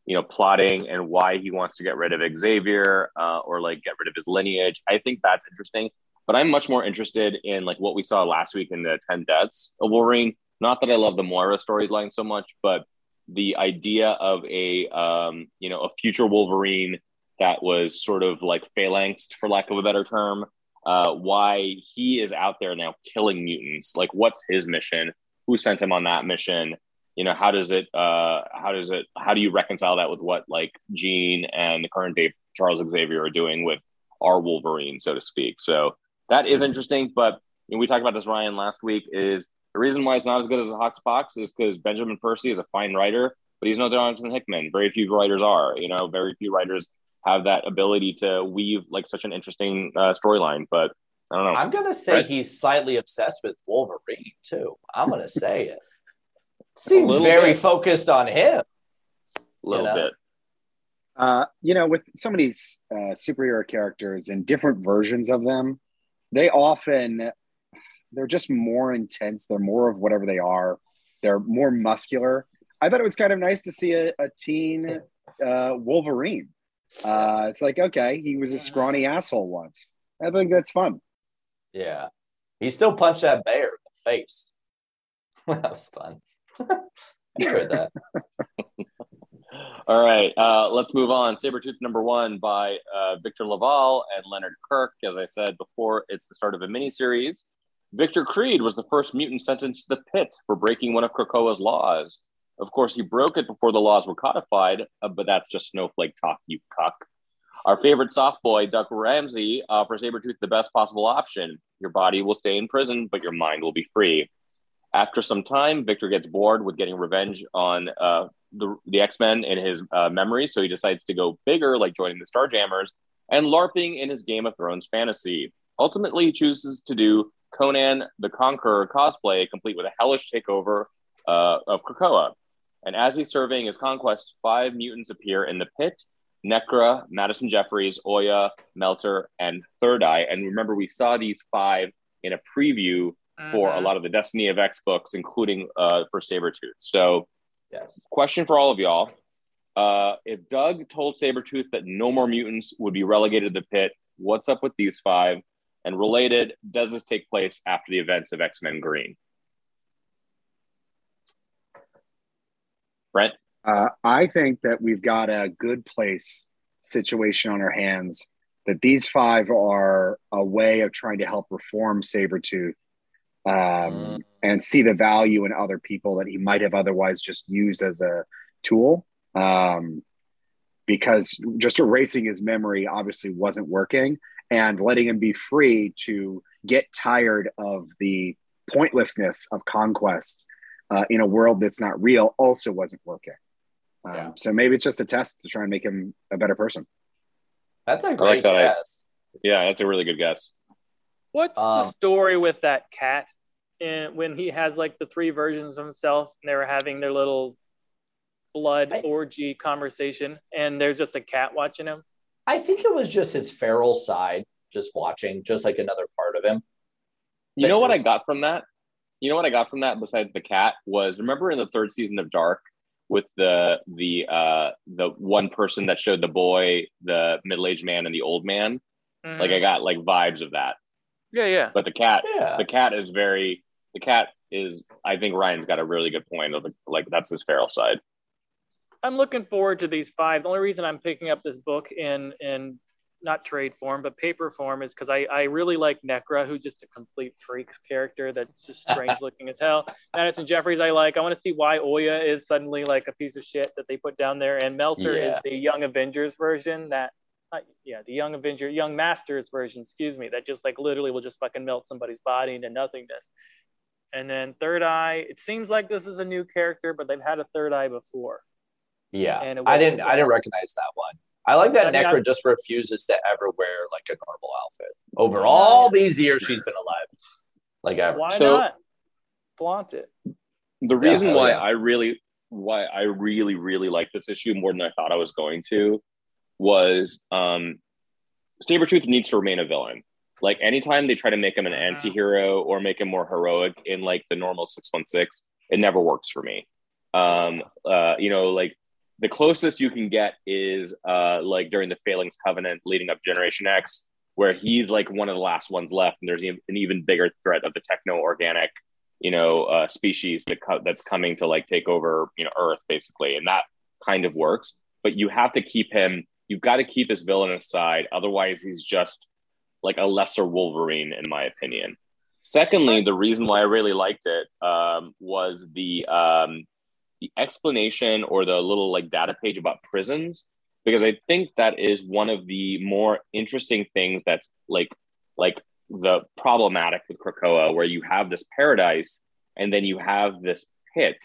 you know, plotting and why he wants to get rid of Xavier uh, or like get rid of his lineage. I think that's interesting. But I'm much more interested in like what we saw last week in the Ten Deaths of Wolverine. Not that I love the Moira storyline so much, but the idea of a um, you know a future Wolverine that was sort of like phalanxed, for lack of a better term. Uh, why he is out there now killing mutants? Like, what's his mission? Who sent him on that mission? You know, how does it? Uh, how does it? How do you reconcile that with what like Jean and the current day Charles Xavier are doing with our Wolverine, so to speak? So that is interesting. But we talked about this Ryan last week. Is The reason why it's not as good as a Hoxpox is because Benjamin Percy is a fine writer, but he's no Jonathan Hickman. Very few writers are. You know, very few writers have that ability to weave like such an interesting uh, storyline. But I don't know. I'm gonna say right. he's slightly obsessed with Wolverine too. I'm gonna say it. Seems very bit. focused on him. A little you know? bit. Uh, you know, with some of these uh, superhero characters and different versions of them, they often they're just more intense. They're more of whatever they are. They're more muscular. I thought it was kind of nice to see a, a teen uh, Wolverine. Uh, it's like okay, he was a scrawny asshole once. I think that's fun. Yeah, he still punched that bear in the face. that was fun. I heard that. All right, uh, let's move on. Sabretooth number one by uh, Victor LaValle and Leonard Kirk. As I said before, it's the start of a miniseries. Victor Creed was the first mutant sentenced to the pit for breaking one of Krakoa's laws. Of course, he broke it before the laws were codified, uh, but that's just snowflake talk, you cuck. Our favorite soft boy, Doug Ramsey, offers Sabretooth the best possible option. Your body will stay in prison, but your mind will be free. After some time, Victor gets bored with getting revenge on uh, the, the X Men in his uh, memory, so he decides to go bigger, like joining the Starjammers and LARPing in his Game of Thrones fantasy. Ultimately, he chooses to do Conan the Conqueror cosplay, complete with a hellish takeover uh, of Krakoa. And as he's surveying his conquest, five mutants appear in the pit Nekra, Madison Jeffries, Oya, Melter, and Third Eye. And remember, we saw these five in a preview mm-hmm. for a mm-hmm. lot of the Destiny of X books, including uh, for Sabretooth. So, yes. question for all of y'all. Uh, if Doug told Sabretooth that no more mutants would be relegated to the pit, what's up with these five? And related, does this take place after the events of X Men Green? Brent? Uh, I think that we've got a good place situation on our hands, that these five are a way of trying to help reform Sabretooth um, mm. and see the value in other people that he might have otherwise just used as a tool. Um, because just erasing his memory obviously wasn't working and letting him be free to get tired of the pointlessness of conquest uh, in a world that's not real also wasn't working. Um, yeah. So maybe it's just a test to try and make him a better person. That's a great like that. guess. Yeah, that's a really good guess. What's um, the story with that cat? And when he has like the three versions of himself, and they were having their little blood I, orgy conversation, and there's just a cat watching him. I think it was just his feral side, just watching, just like another part of him. You know what I got from that? You know what I got from that besides the cat was remember in the third season of Dark with the the uh the one person that showed the boy, the middle-aged man and the old man. Mm-hmm. Like I got like vibes of that. Yeah, yeah. But the cat yeah. the cat is very the cat is I think Ryan's got a really good point of like that's his feral side. I'm looking forward to these five. The only reason I'm picking up this book in in not trade form, but paper form is because I, I really like Nekra, who's just a complete freak character that's just strange looking as hell. Madison Jeffries, I like. I want to see why Oya is suddenly like a piece of shit that they put down there. And Melter yeah. is the Young Avengers version that, uh, yeah, the Young Avenger, Young Masters version, excuse me, that just like literally will just fucking melt somebody's body into nothingness. And then Third Eye, it seems like this is a new character, but they've had a Third Eye before. Yeah, and I didn't, I didn't recognize that one. I like that I mean, Nekra I'm, just refuses to ever wear like a normal outfit. Over all these years she's been alive. Like ever. Why so, not? Flaunt it. The reason yeah, why yeah. I really why I really, really like this issue more than I thought I was going to was um Sabretooth needs to remain a villain. Like anytime they try to make him an anti-hero or make him more heroic in like the normal 616, it never works for me. Um uh you know like the closest you can get is uh, like during the Phalanx Covenant leading up Generation X, where he's like one of the last ones left, and there's an even bigger threat of the techno organic, you know, uh, species that co- that's coming to like take over, you know, Earth basically, and that kind of works. But you have to keep him. You've got to keep his villain aside, otherwise he's just like a lesser Wolverine, in my opinion. Secondly, the reason why I really liked it um, was the um, the explanation or the little like data page about prisons because I think that is one of the more interesting things that's like like the problematic with Krakoa where you have this paradise and then you have this pit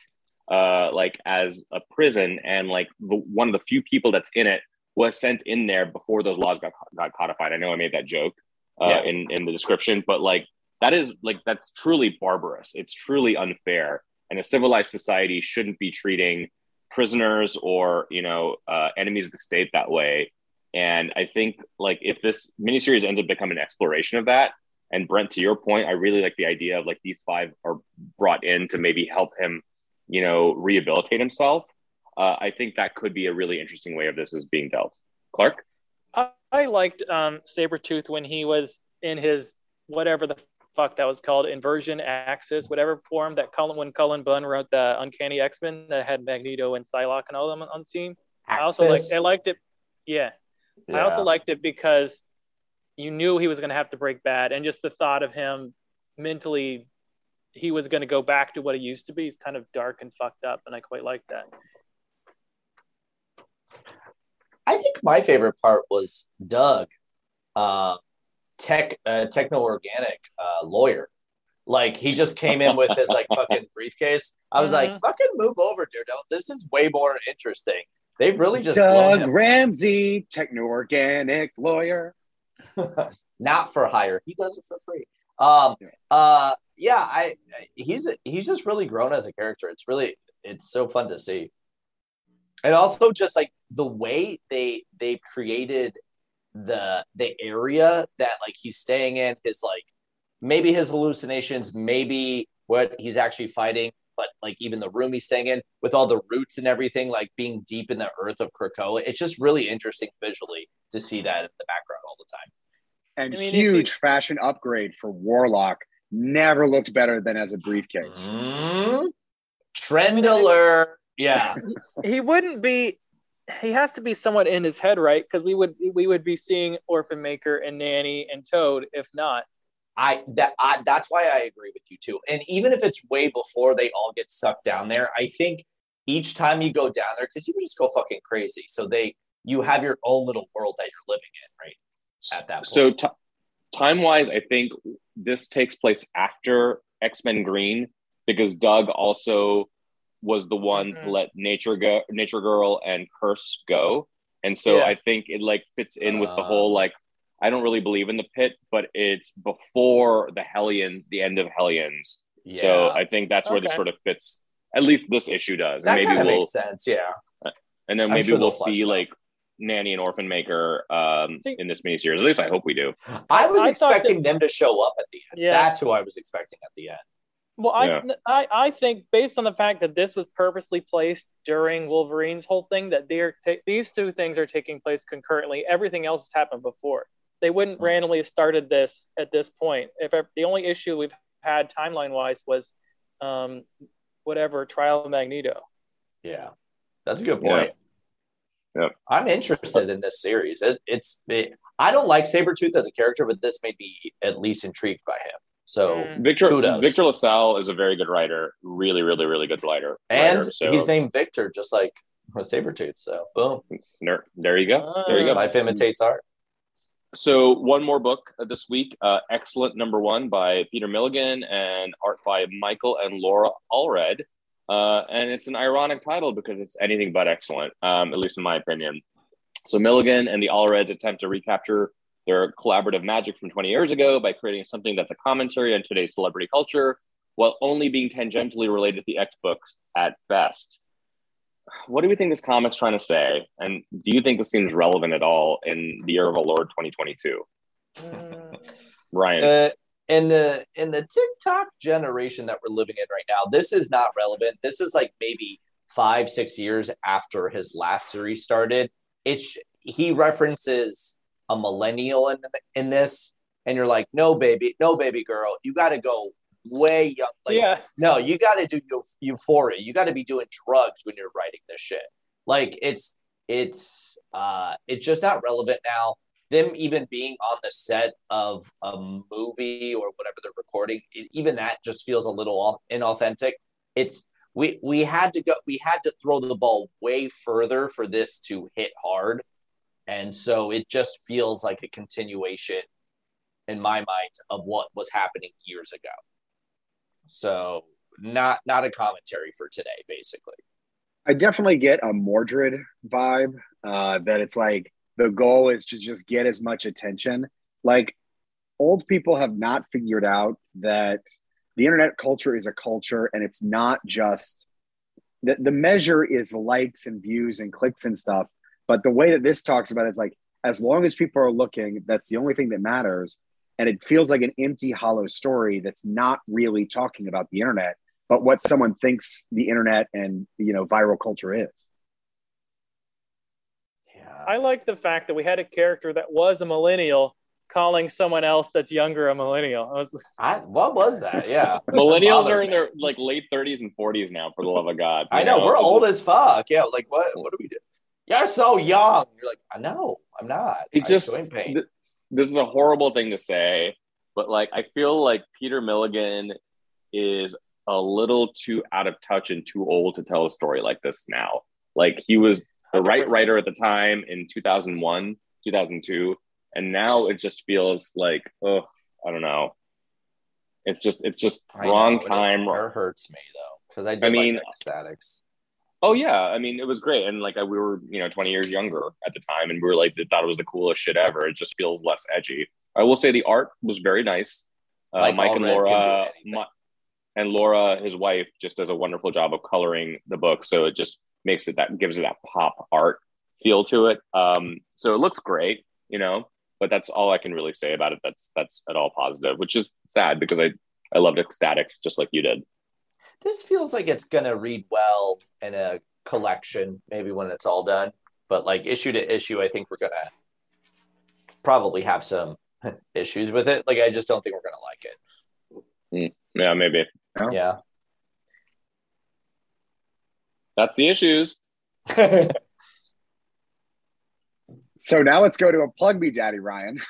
uh, like as a prison, and like the, one of the few people that's in it was sent in there before those laws got got codified. I know I made that joke uh, Yeah. in in the description, but like that is like that's truly barbarous. It's truly unfair, and a civilized society shouldn't be treating prisoners or you know uh, enemies of the state that way. And I think like if this miniseries ends up becoming an exploration of that, and Brent, to your point, I really like the idea of like these five are brought in to maybe help him, you know, rehabilitate himself. Uh, I think that could be a really interesting way of this is being dealt. Clark, I, I liked um, Sabretooth when he was in his whatever the fuck that was called, inversion axis, whatever form that Cullen, when Cullen Bunn wrote the Uncanny X Men that had Magneto and Psylocke and all of them on scene. I also like I liked it. Yeah. I also liked it because you knew he was going to have to break bad, and just the thought of him mentally, he was going to go back to what he used to be. He's kind of dark and fucked up, and I quite like that. I think my favorite part was Doug, uh, tech, uh, techno organic uh, lawyer. Like he just came in with his like fucking briefcase. I was like, Mhm. fucking move over, Daredevil. This is way more interesting. They've really just blown Doug. Ramsey, techno organic lawyer. not for hire. He does it for free. Um, uh, yeah, I he's he's just really grown as a character. It's really it's so fun to see, and also just like the way they they've created the the area that like he's staying in, his like maybe his hallucinations, maybe what he's actually fighting, but like even the room he's staying in with all the roots and everything, like being deep in the earth of Krakoa. It's just really interesting visually to see that in the background all the time. And I mean, huge you- fashion upgrade for Warlock. Never looked better than as a briefcase. Mm, trend alert. Yeah. he wouldn't be he has to be somewhat in his head right because we would we would be seeing orphan maker and nanny and toad if not I that I, that's why I agree with you too. And even if it's way before they all get sucked down there, I think each time you go down there, because you just go fucking crazy. So they you have your own little world that you're living in, right? At that point. So t- time wise, I think this takes place after X Men Green because Doug also was the one to Mhm. let Nature go, Nature Girl, and Curse go, and so Yeah. I think it like fits in with the Uh. whole like I don't really believe in the pit, but it's before the Hellion, the end of Hellions. yeah. So I think that's where this sort of fits. At least this issue does. that and kind maybe of we'll makes sense. Yeah. and then maybe sure we'll see it out. like Nanny and Orphan Maker um, See- in this miniseries. At least I hope we do. I was I thought expecting them to show up at the end. Yeah. That's who I was expecting at the end. Well I, Yeah. I i think based on the fact that this was purposely placed during wolverine's whole thing that they're ta- these two things are taking place concurrently everything else has happened before they wouldn't Hmm. randomly have started this at this point if ever, the only issue we've had timeline wise was um whatever trial of magneto Yeah, that's a good Yeah. point. Yep. I'm interested in this series. It, it's it, I don't like Sabretooth as a character, but this made me at least intrigued by him. So Mm. Victor Kudos. Victor LaSalle is a very good writer. Really, really, really good writer. and writer. so he's named Victor, just like Sabretooth. So boom. there, there you go. There you go. Life imitates art. So one more book uh, this week, uh, X-Cellent number one by Peter Milligan and art by Michael and Laura Allred. Uh, and it's an ironic title because it's anything but excellent, um, at least in my opinion. So Milligan and the Allreds attempt to recapture their collaborative magic from 20 years ago by creating something that's a commentary on today's celebrity culture while only being tangentially related to the X books at best. What do we think this comic's trying to say? And do you think this seems relevant at all in the year of our Lord 2022? Mm, Ryan. Uh, in the in the TikTok generation that we're living in right now, this is not relevant. This is like maybe five six years after his last series started. It's he references a millennial in in this, and you're like, no baby, no baby girl, you got to go way young. Like, yeah no, you got to do eu- euphoria. You got to be doing drugs when you're writing this shit. Like it's it's uh it's just not relevant now. Them even being on the set of a movie or whatever they're recording, e- even that just feels a little inauthentic. It's we we had to go we had to throw the ball way further for this to hit hard. And so it just feels like a continuation in my mind of what was happening years ago. So not not a commentary for today, basically. I definitely get a Mordred vibe. Uh, that it's like the goal is to just get as much attention. Like old people have not figured out that the internet culture is a culture, and it's not just the, the measure is likes and views and clicks and stuff. But the way that this talks about it is like as long as people are looking, that's the only thing that matters. And it feels like an empty, hollow story that's not really talking about the internet, but what someone thinks the internet and you know viral culture is. Yeah. I like the fact that we had a character that was a millennial calling someone else that's younger a millennial. I was, I, what was that? Yeah, millennials are in their like late 30s and 40s now. For the love of God, I know, know we're old just, as fuck. Yeah, like what? What do we do? You're so young. You're like, I know, I'm not. It just th- this is a horrible thing to say, but like I feel like Peter Milligan is a little too out of touch and too old to tell a story like this now. Like he was the right writer at the time in 2001, 2002 and now it just feels like oh i don't know. It's just it's just I wrong know, time. it hurts me though because i i mean like X-Statix oh yeah. I mean it was great. And like we were you know 20 years younger at the time and we were like they thought it was the coolest shit ever. It just feels less edgy. I will say the art was very nice. Uh, like mike and laura and laura his wife just does a wonderful job of coloring the book. So it just makes it that gives it that pop art feel to it. Um so it looks great you know but that's all I can really say about it. That's that's at all positive, which is sad because I I loved X-Statix just like you did. This feels like it's gonna read well in a collection, maybe when it's all done. But like issue to issue, I think we're gonna probably have some issues with it. Like I just don't think we're gonna like it. Mm, yeah, maybe. Yeah. That's the issues. So now let's go to a plug me daddy, Ryan.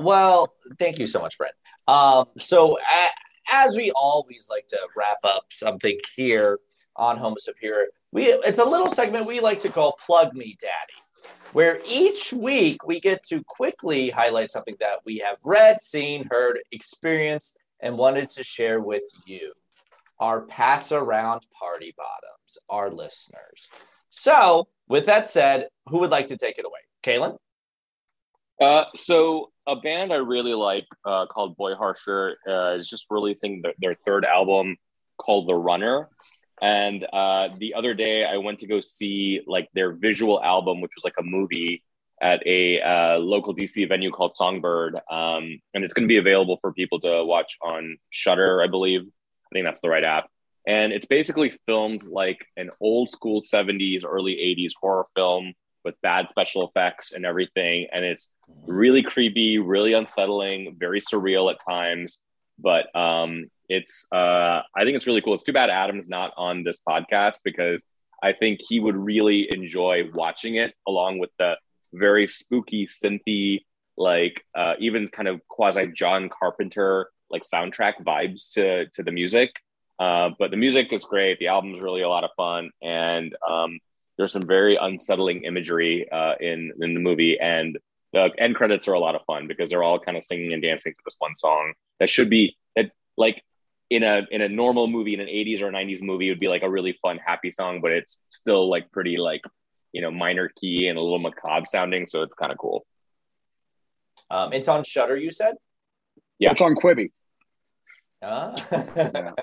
well, thank you so much, Brent. Um, so a- as we always like to wrap up something here on Homo Superior, we it's a little segment we like to call Plug Me Daddy, where each week we get to quickly highlight something that we have read, seen, heard, experienced, and wanted to share with you, our pass around party bottoms, our listeners. So with that said, who would like to take it away? Kaylin? Uh, so a band I really like uh, called Boy Harsher uh, is just releasing the, their third album called The Runner. And uh, the other day I went to go see like their visual album, which was like a movie at a uh, local DC venue called Songbyrd. Um, and it's going to be available for people to watch on Shudder, I believe. I think that's the right app and it's basically filmed like an old school 70s early 80s horror film with bad special effects and everything. And it's really creepy really unsettling very surreal at times. But um it's uh i think it's really cool. It's too bad adam's not on this podcast because i think he would really enjoy watching it along with the very spooky synthy like uh even kind of quasi john carpenter like soundtrack vibes to to the music. Uh, but the music is great. The album's really a lot of fun, and um, there's some very unsettling imagery uh, in in the movie. And the end credits are a lot of fun because they're all kind of singing and dancing to this one song that should be that like in a in a normal movie in an 80s or 90s movie would be like a really fun happy song, but it's still like pretty like you know minor key and a little macabre sounding, so it's kind of cool. Um, it's on Shudder you said. Yeah, it's on Quibi. Ah. yeah.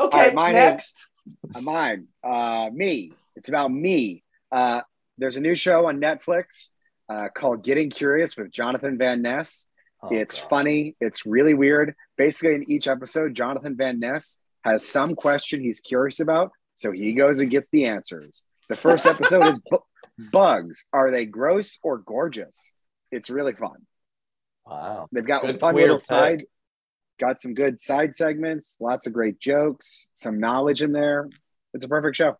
Okay, mine next. Is, uh, mine. Uh, me. It's about me. Uh, there's a new show on Netflix uh, called Getting Curious with Jonathan Van Ness. Oh, it's God. funny. It's really weird. Basically, in each episode, Jonathan Van Ness has some question he's curious about, so he goes and gets the answers. The first episode is bu- bugs. Are they gross or gorgeous? It's really fun. Wow. They've got Good fun little pick. side got some good side segments, lots of great jokes, some knowledge in there. It's a perfect show.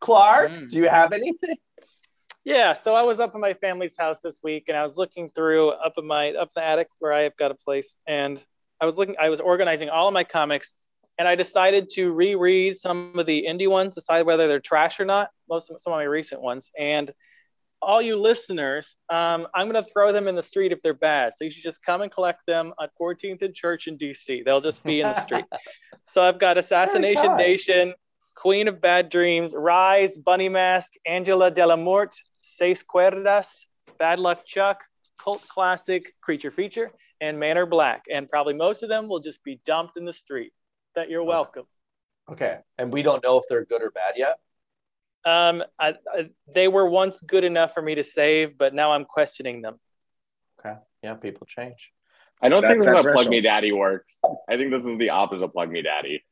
Clark, mm. do you have anything? Yeah, so I was up in my family's house this week and I was looking through up in my up the attic where I've got a place and I was looking I was organizing all of my comics and I decided to reread some of the indie ones, decide whether they're trash or not, most of some of my recent ones. And all you listeners, um, I'm going to throw them in the street if they're bad. So you should just come and collect them at 14th and Church in DC. They'll just be in the street. so I've got Assassination. Nation, Queen of Bad Dreams, Rise, Bunny Mask, Angela de la Mort, Seis Cuerdas, Bad Luck Chuck, Cult Classic, Creature Feature, and Manor Black. And probably most of them will just be dumped in the street. That you're welcome. Okay. And we don't know if they're good or bad yet. Um, I, I, they were once good enough for me to save, but now I'm questioning them. Okay. Yeah, people change. I don't think this is how Plug Me. Daddy works. I think this is the opposite of Plug Me Daddy.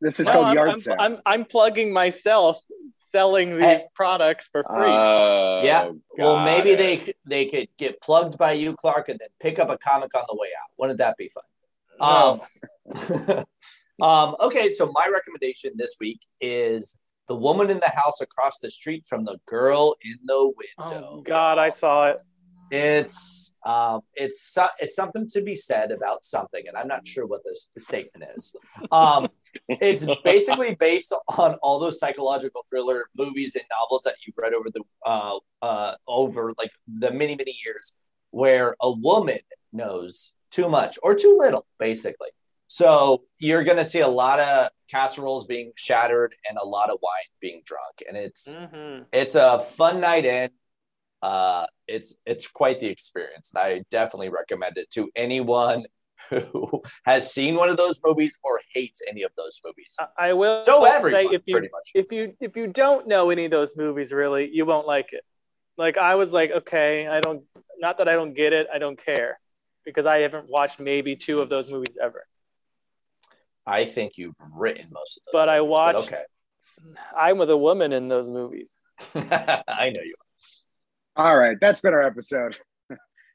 This is No, called I'm, yard I'm, sale. I'm, I'm plugging myself selling these Hey. products for free. Oh, yeah. Well, maybe it. they they could get plugged by you, Clark, and then pick up a comic on the way out. Wouldn't that be fun? No. Um, um, okay, so my recommendation this week is The Woman in the House Across the Street from the Girl in the Window. oh God, I saw it. It's um, it's it's something to be said about something, and I'm not sure what this the statement is. Um, it's basically based on all those psychological thriller movies and novels that you've read over the uh, uh, over like the many many years, where a woman knows too much or too little, basically. So you're going to see a lot of casseroles being shattered and a lot of wine being drunk, and it's Mhm. it's a fun night in. Uh, it's it's quite the experience. and I definitely recommend it to anyone who has seen one of those movies or hates any of those movies. I, will So say everyone, if you pretty much. if you if you don't know any of those movies really, you won't like it. Like I was like, okay, I don't not that I don't get it, I don't care. Because I haven't watched maybe two of those movies ever. I think you've written most of those. But I movies, watched- okay, I'm with a woman in those movies. I know you. Are. All right, that's been our episode.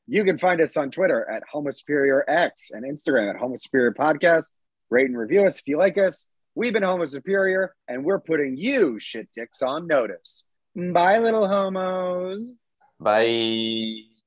You can find us on Twitter at Homo Superior X and Instagram at Homo Superior Podcast. Rate and review us if you like us. We've been Homo Superior, and we're putting you shit dicks on notice. Bye, little homos. Bye.